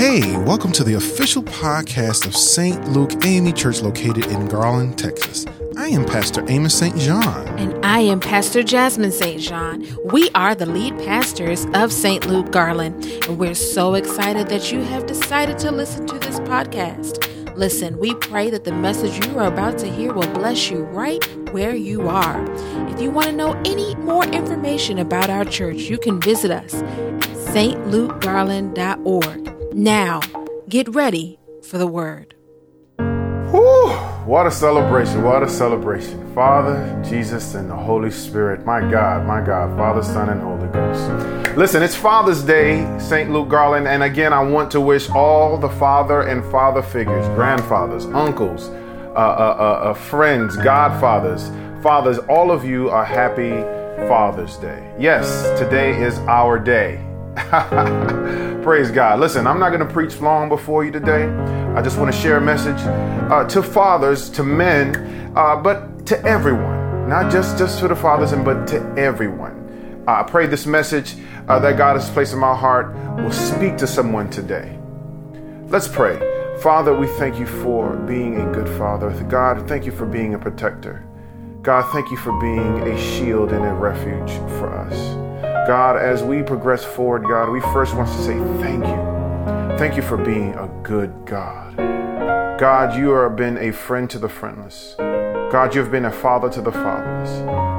Hey, welcome to the official podcast of St. Luke AME Church located in Garland, Texas. I am Pastor Amos St. John. And I am Pastor Jasmine St. John. We are the lead pastors of St. Luke Garland, and we're so excited that you have decided to listen to this podcast. Listen, we pray that the message you are about to hear will bless you right where you are. If you want to know any more information about our church, you can visit us at stlukegarland.org. Now, get ready for the word. Whew, what a celebration, what a celebration. Father, Jesus, and the Holy Spirit. My God, my God, Father, Son, and Holy Ghost. Listen, it's Father's Day, St. Luke Garland, and again, I want to wish all the father and father figures, grandfathers, uncles, uh, uh, uh, uh friends, godfathers, fathers, all of you are happy Father's Day. Yes, today is our day. Praise God. Listen, I'm not going to preach long before you today. I just want to share a message uh, to fathers, to men, uh, but to everyone. Not just, just to the fathers, and but to everyone. Uh, I pray this message uh, that God has placed in my heart will speak to someone today. Let's pray. Father, we thank you for being a good father. God, thank you for being a protector. God, thank you for being a shield and a refuge for us. God, as we progress forward, God, we first want to say thank you. Thank you for being a good God. God, you have been a friend to the friendless. God, you've been a father to the fatherless.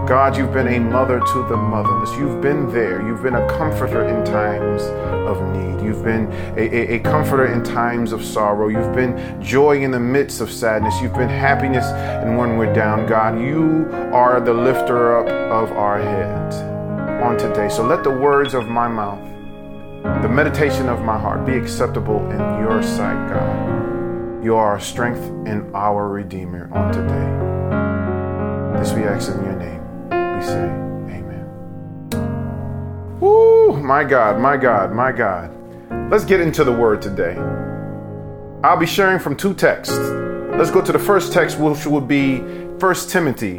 God, you've been a mother to the motherless. You've been there. You've been a comforter in times of need. You've been a, a, a, comforter in times of sorrow. You've been joy in the midst of sadness. You've been happiness and when we're down. God, you are the lifter up of our heads on today. So let the words of my mouth, the meditation of my heart be acceptable in your sight, God. You are our strength and our Redeemer on today. This we ask in your name. We say, Amen. Woo, my God, my God, my God. Let's get into the word today. I'll be sharing from two texts. Let's go to the first text, which will be 1 Timothy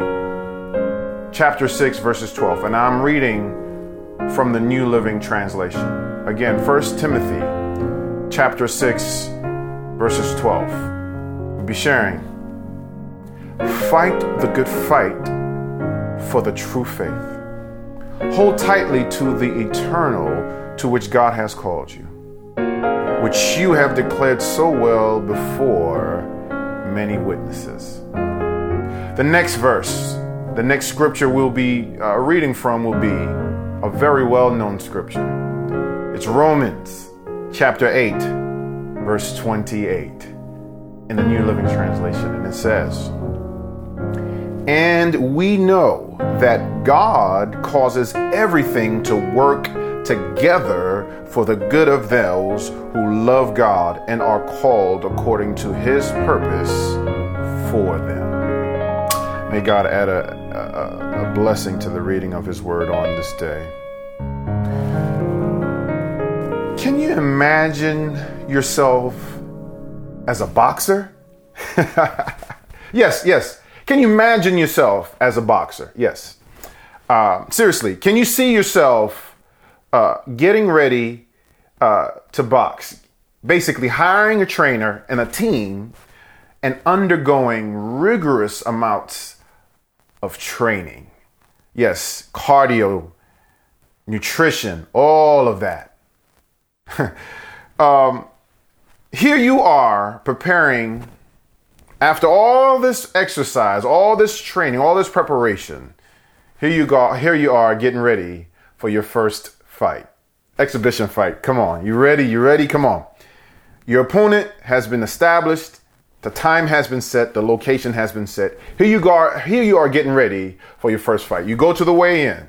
chapter 6, verses 12. And I'm reading from the New Living Translation. Again, 1 Timothy chapter 6, verses 12. We'll be sharing. Fight the good fight for the true faith. Hold tightly to the eternal to which God has called you, which you have declared so well before many witnesses. The next verse the next scripture we'll be uh, reading from will be a very well known scripture. It's Romans chapter 8, verse 28 in the New Living Translation. And it says, And we know that God causes everything to work together for the good of those who love God and are called according to his purpose for them. May God add a, a, a blessing to the reading of His Word on this day. Can you imagine yourself as a boxer? yes, yes. Can you imagine yourself as a boxer? Yes. Uh, seriously, can you see yourself uh, getting ready uh, to box? Basically, hiring a trainer and a team and undergoing rigorous amounts of training. Yes, cardio, nutrition, all of that. um, here you are preparing after all this exercise, all this training, all this preparation. Here you go. Here you are getting ready for your first fight, exhibition fight. Come on, you ready? You ready? Come on. Your opponent has been established. The time has been set, the location has been set. Here you are, here you are getting ready for your first fight. You go to the weigh-in.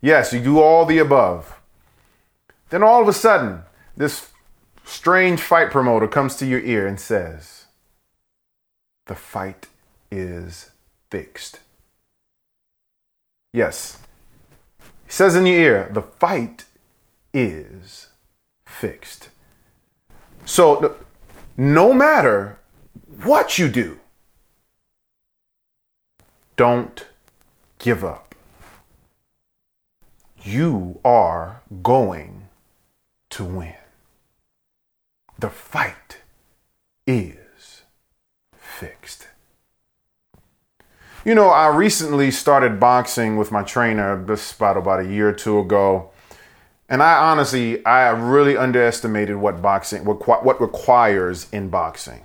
Yes, you do all the above. Then all of a sudden, this strange fight promoter comes to your ear and says, The fight is fixed. Yes. He says in your ear, The fight is fixed. So, no matter what you do, don't give up. You are going to win. the fight is fixed. You know, I recently started boxing with my trainer this about about a year or two ago. And I honestly, I really underestimated what boxing, what, what requires in boxing.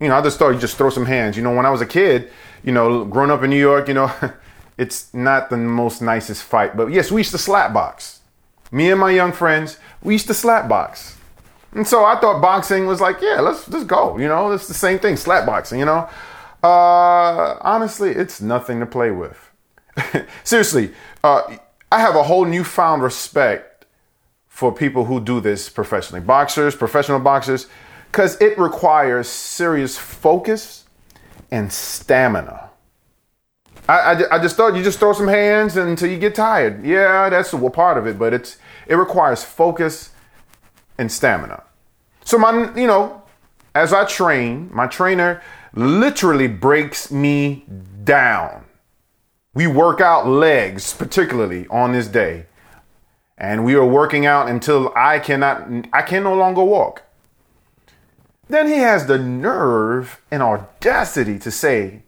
You know, I just thought you just throw some hands. You know, when I was a kid, you know, growing up in New York, you know, it's not the most nicest fight. But yes, we used to slap box. Me and my young friends, we used to slap box. And so I thought boxing was like, yeah, let's just go. You know, it's the same thing, slap boxing, you know. Uh, honestly, it's nothing to play with. Seriously, uh, I have a whole newfound respect for people who do this professionally. Boxers, professional boxers, because it requires serious focus and stamina. I, I, I, just thought you just throw some hands until you get tired. Yeah, that's a part of it, but it's it requires focus and stamina. So my, you know, as I train, my trainer literally breaks me down. We work out legs, particularly on this day. And we are working out until I cannot, I can no longer walk. Then he has the nerve and audacity to say,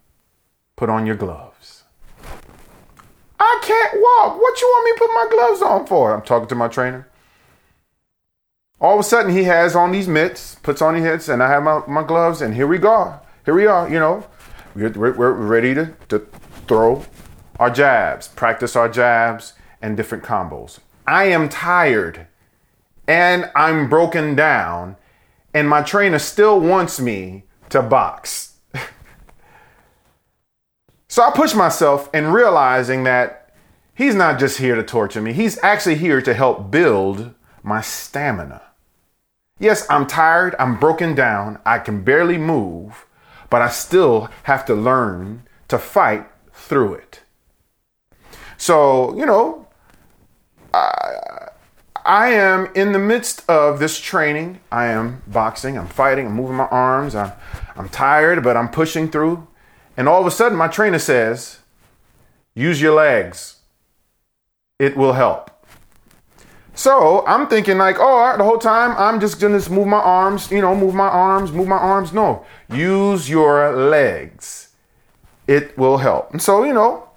put on your gloves. I can't walk. What you want me to put my gloves on for? I'm talking to my trainer. All of a sudden, he has on these mitts, puts on his mitts, and I have my, my gloves, and here we go. Here we are, you know. We're, we're ready to, to throw our jabs, practice our jabs and different combos. I am tired and I'm broken down, and my trainer still wants me to box. so I push myself and realizing that he's not just here to torture me, he's actually here to help build my stamina. Yes, I'm tired, I'm broken down, I can barely move, but I still have to learn to fight through it. So, you know, I, I am in the midst of this training. I am boxing, I'm fighting, I'm moving my arms, I'm, I'm tired, but I'm pushing through. And all of a sudden, my trainer says, use your legs, it will help. So I'm thinking like, oh, the whole time I'm just gonna just move my arms, you know, move my arms, move my arms. No, use your legs. It will help. And so, you know,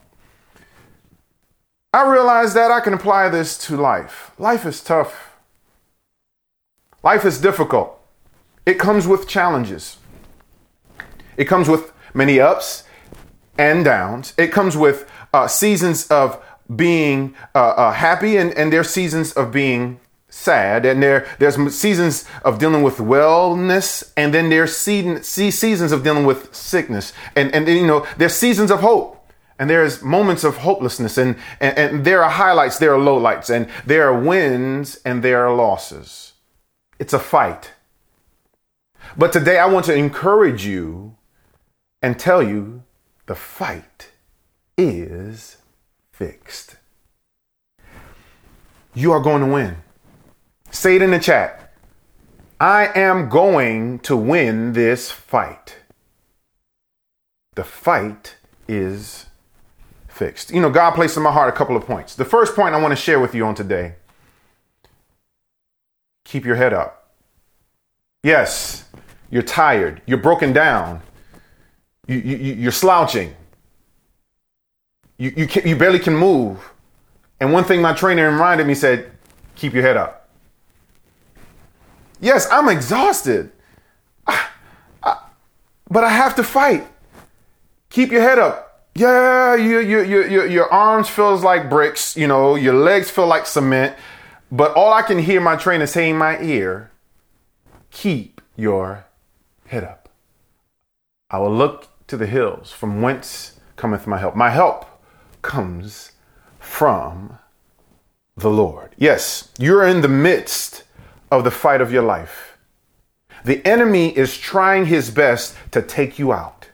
I realize that I can apply this to life. Life is tough. Life is difficult. It comes with challenges. It comes with many ups and downs. It comes with uh, seasons of being uh, uh, happy and, and there's seasons of being sad and there there's seasons of dealing with wellness and then there's season, seasons of dealing with sickness and and you know there's seasons of hope and there's moments of hopelessness and, and and there are highlights there are lowlights and there are wins and there are losses it's a fight but today i want to encourage you and tell you the fight is fixed. You are going to win. Say it in the chat. I am going to win this fight. The fight is fixed. You know, God placed in my heart a couple of points. The first point I want to share with you on today keep your head up. Yes, you're tired, you're broken down, you, you, you're slouching, you, you, can, you barely can move. And one thing my trainer reminded me said, keep your head up. Yes, I'm exhausted. I, I, but I have to fight. Keep your head up. Yeah, you, you, you, your, your arms feels like bricks, you know, your legs feel like cement. But all I can hear my trainer say in my ear, keep your head up. I will look to the hills from whence cometh my help. My help comes from the Lord. Yes, you're in the midst of the fight of your life. The enemy is trying his best to take you out.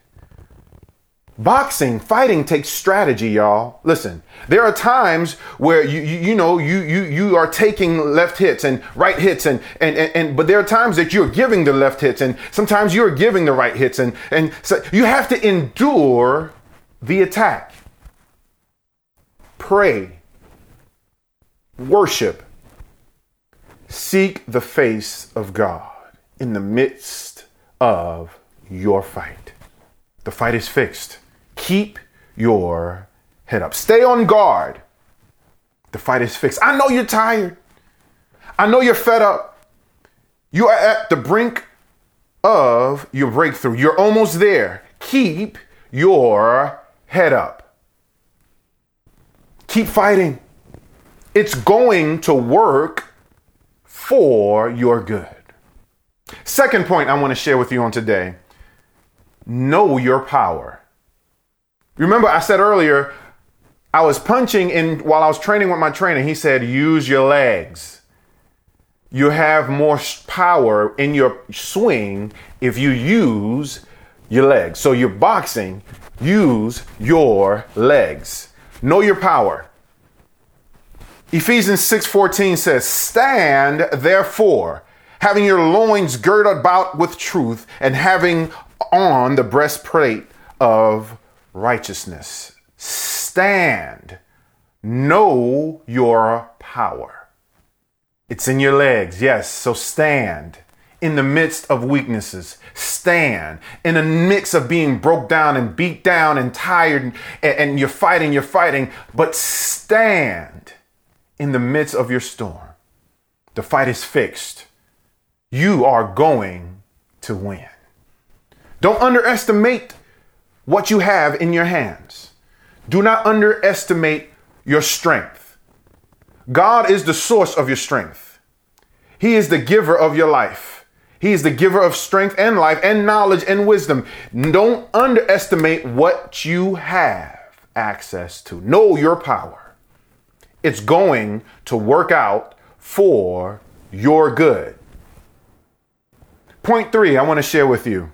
Boxing, fighting takes strategy, y'all. Listen, there are times where you, you, you know you you you are taking left hits and right hits and, and and and but there are times that you're giving the left hits and sometimes you're giving the right hits and and so you have to endure the attack pray, worship, seek the face of God. in the midst of your fight. The fight is fixed. Keep your head up. Stay on guard. The fight is fixed. I know you're tired. I know you're fed up. You are at the brink of your breakthrough. You're almost there. Keep your head up. Keep fighting. It's going to work for your good. Second point I want to share with you on today know your power. Remember, I said earlier, I was punching in while I was training with my trainer. He said, use your legs. You have more power in your swing if you use your legs. So you're boxing, use your legs. Know your power. Ephesians 6:14 says, "Stand therefore, having your loins girded about with truth, and having on the breastplate of righteousness." Stand. Know your power. It's in your legs, yes. So stand in the midst of weaknesses. Stand in the mix of being broke down and beat down and tired, and, and you're fighting, you're fighting, but stand in the midst of your storm. The fight is fixed. You are going to win. Don't underestimate what you have in your hands. Do not underestimate your strength. God is the source of your strength. He is the giver of your life. He is the giver of strength and life and knowledge and wisdom. Don't underestimate what you have access to. Know your power. It's going to work out for your good. Point three, I want to share with you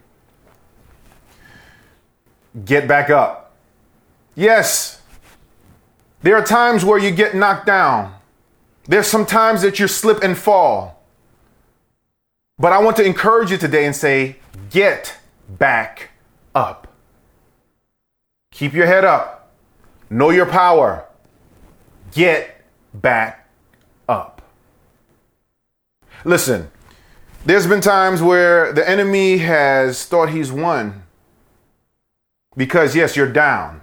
get back up. Yes, there are times where you get knocked down. There's some times that you slip and fall. But I want to encourage you today and say, get back up. Keep your head up. Know your power. Get back up. Listen, there's been times where the enemy has thought he's won because, yes, you're down.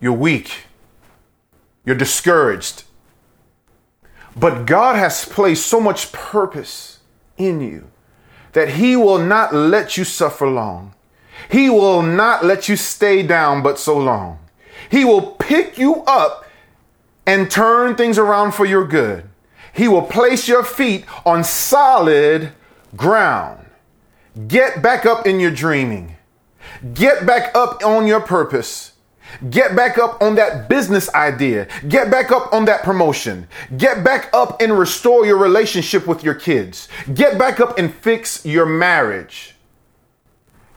You're weak. You're discouraged. But God has placed so much purpose in you that He will not let you suffer long. He will not let you stay down but so long. He will pick you up and turn things around for your good. He will place your feet on solid ground. Get back up in your dreaming. Get back up on your purpose. Get back up on that business idea. Get back up on that promotion. Get back up and restore your relationship with your kids. Get back up and fix your marriage.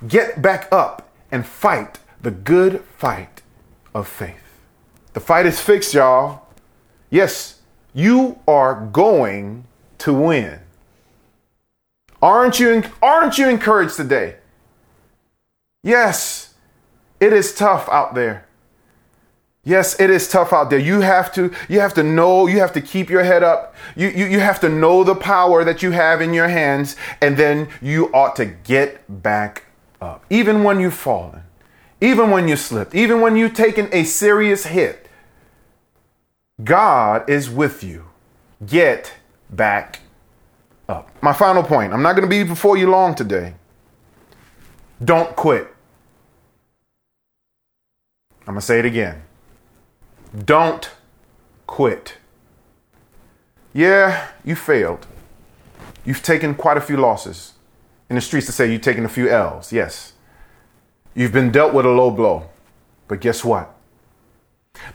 Get back up and fight the good fight of faith. The fight is fixed, y'all. Yes, you are going to win. Aren't you, aren't you encouraged today? Yes, it is tough out there. Yes, it is tough out there. You have to, you have to know, you have to keep your head up. You, you, you have to know the power that you have in your hands, and then you ought to get back up. Even when you've fallen, even when you slipped, even when you've taken a serious hit, God is with you. Get back up. My final point I'm not going to be before you long today. Don't quit. I'm going to say it again. Don't quit. Yeah, you failed. You've taken quite a few losses. In the streets, to say you've taken a few L's. Yes. You've been dealt with a low blow. But guess what?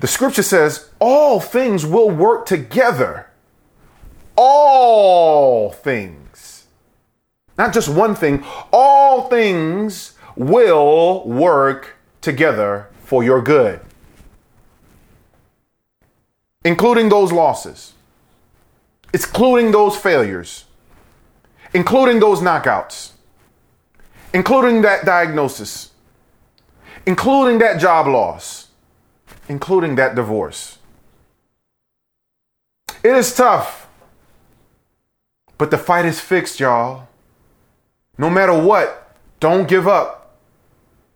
The scripture says all things will work together. All things. Not just one thing. All things will work together for your good including those losses, including those failures, including those knockouts, including that diagnosis, including that job loss, including that divorce. It is tough, But the fight is fixed, y'all. No matter what, don't give up.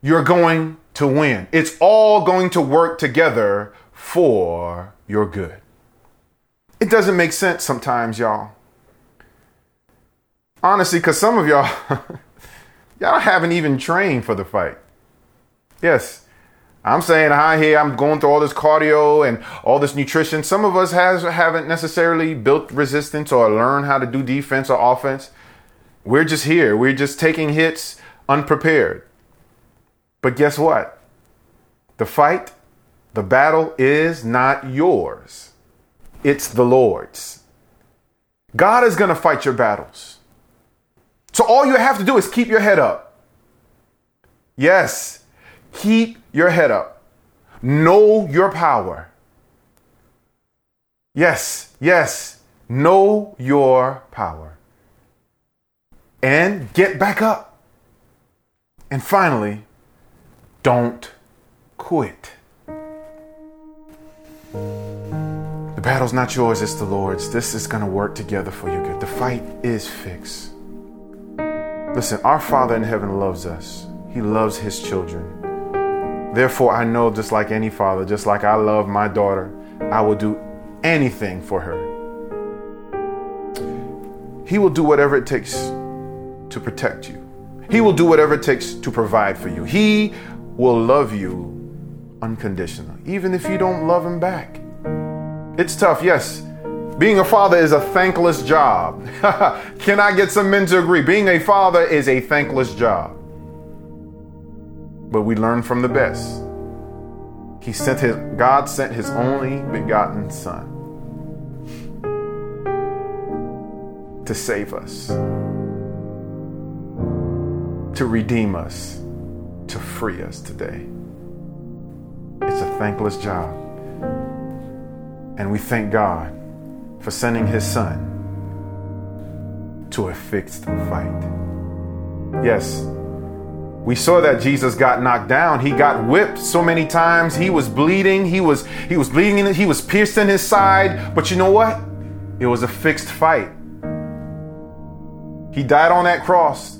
You're going to win. It's all going to work together for your good. It doesn't make sense sometimes, y'all. Honestly, because some of y'all, y'all haven't even trained for the fight. Yes, I'm saying hi here. I'm going through all this cardio and all this nutrition. Some of us has haven't necessarily built resistance or learned how to do defense or offense. We're just here. We're just taking hits unprepared. But guess what? The fight, the battle is not yours. It's the Lord's. God is going to fight your battles. So all you have to do is keep your head up. Yes, keep your head up. Know your power. Yes, yes, know your power. And get back up. And finally, don't quit. The battle's not yours, it's the Lord's. This is going to work together for your good. The fight is fixed. Listen, our Father in heaven loves us, He loves His children. Therefore, I know just like any father, just like I love my daughter, I will do anything for her. He will do whatever it takes to protect you. He will do whatever it takes to provide for you. He will love you unconditionally, even if you don't love him back. It's tough, yes. Being a father is a thankless job. Can I get some men to agree? Being a father is a thankless job but we learn from the best. He sent his God sent his only begotten son to save us, to redeem us, free us today. It's a thankless job. And we thank God for sending his son to a fixed fight. Yes, we saw that Jesus got knocked down. He got whipped so many times. He was bleeding. He was he was bleeding. He was pierced in his side. But you know what? It was a fixed fight. He died on that cross.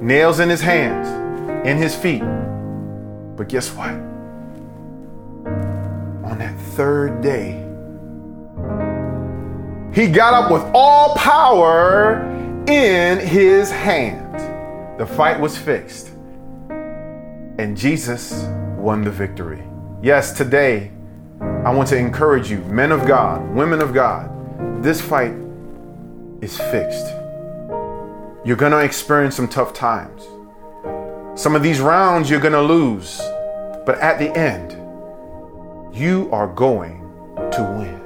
Nails in his hands, in his feet. But guess what? On that third day, he got up with all power in his hand. The fight was fixed, and Jesus won the victory. Yes, today, I want to encourage you, men of God, women of God, this fight is fixed. You're going to experience some tough times. Some of these rounds you're going to lose, but at the end, you are going to win.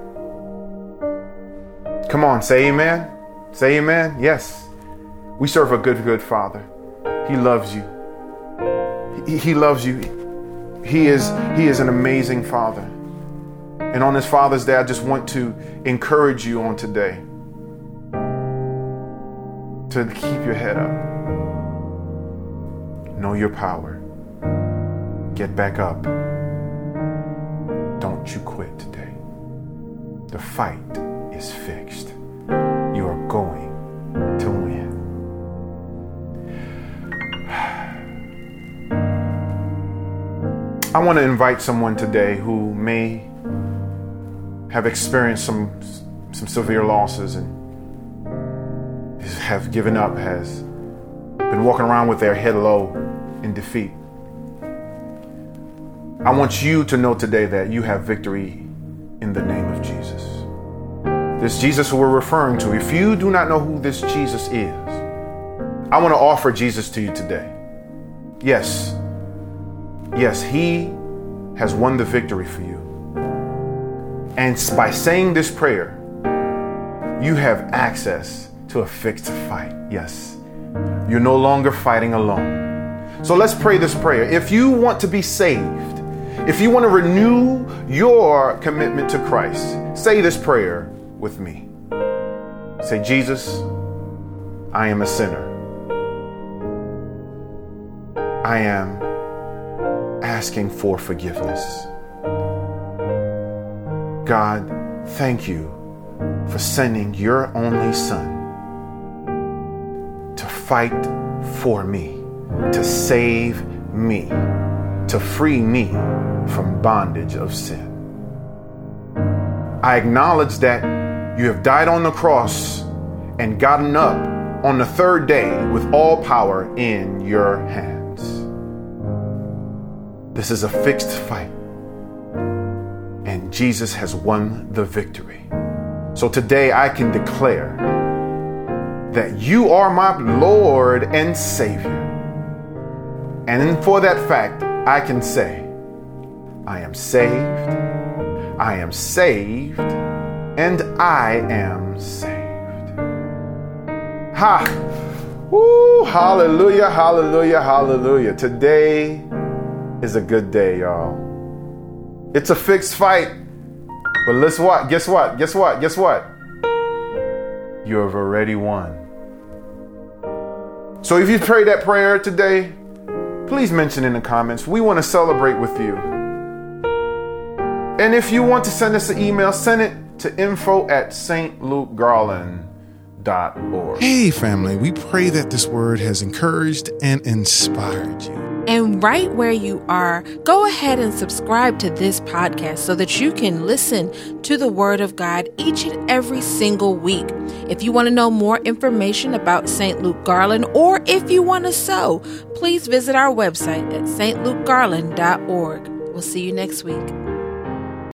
Come on, say amen. Say amen. Yes. We serve a good, good Father. He loves you. He, he loves you. He is, he is an amazing father. And on this Father's Day, I just want to encourage you on today to keep your head up. Know your power. Get back up. Don't you quit today. The fight is fixed. You are going to win. I want to invite someone today who may have experienced some some severe losses and have given up, has been walking around with their head low in defeat. I want you to know today that you have victory in the name of Jesus. This Jesus we're referring to, if you do not know who this Jesus is, I want to offer Jesus to you today. Yes, Yes, He has won the victory for you. And by saying this prayer, you have access to a fixed fight. Yes, you're no longer fighting alone. So let's pray this prayer. If you want to be saved, if you want to renew your commitment to Christ, say this prayer with me. Say, Jesus, I am a sinner. I am asking for forgiveness. God, thank you for sending your only Son to fight for me, to save me, to free me from bondage of sin. I acknowledge that you have died on the cross and gotten up on the third day with all power in your hands. This is a fixed fight, and Jesus has won the victory. So today I can declare that you are my Lord and Savior. And for that fact, I can say, I am saved, I am saved, and I am saved. Ha! Woo! Hallelujah, hallelujah, hallelujah. Today is a good day, y'all. It's a fixed fight. But let's what? Guess what? Guess what? Guess what? You have already won. So if you pray that prayer today, please mention in the comments. We want to celebrate with you. And if you want to send us an email, send it to info at stlukegarland.org. Hey, family, we pray that this word has encouraged and inspired you. And right where you are, go ahead and subscribe to this podcast so that you can listen to the Word of God each and every single week. If you want to know more information about St. Luke Garland or if you want to sow, please visit our website at stlukegarland.org. We'll see you next week.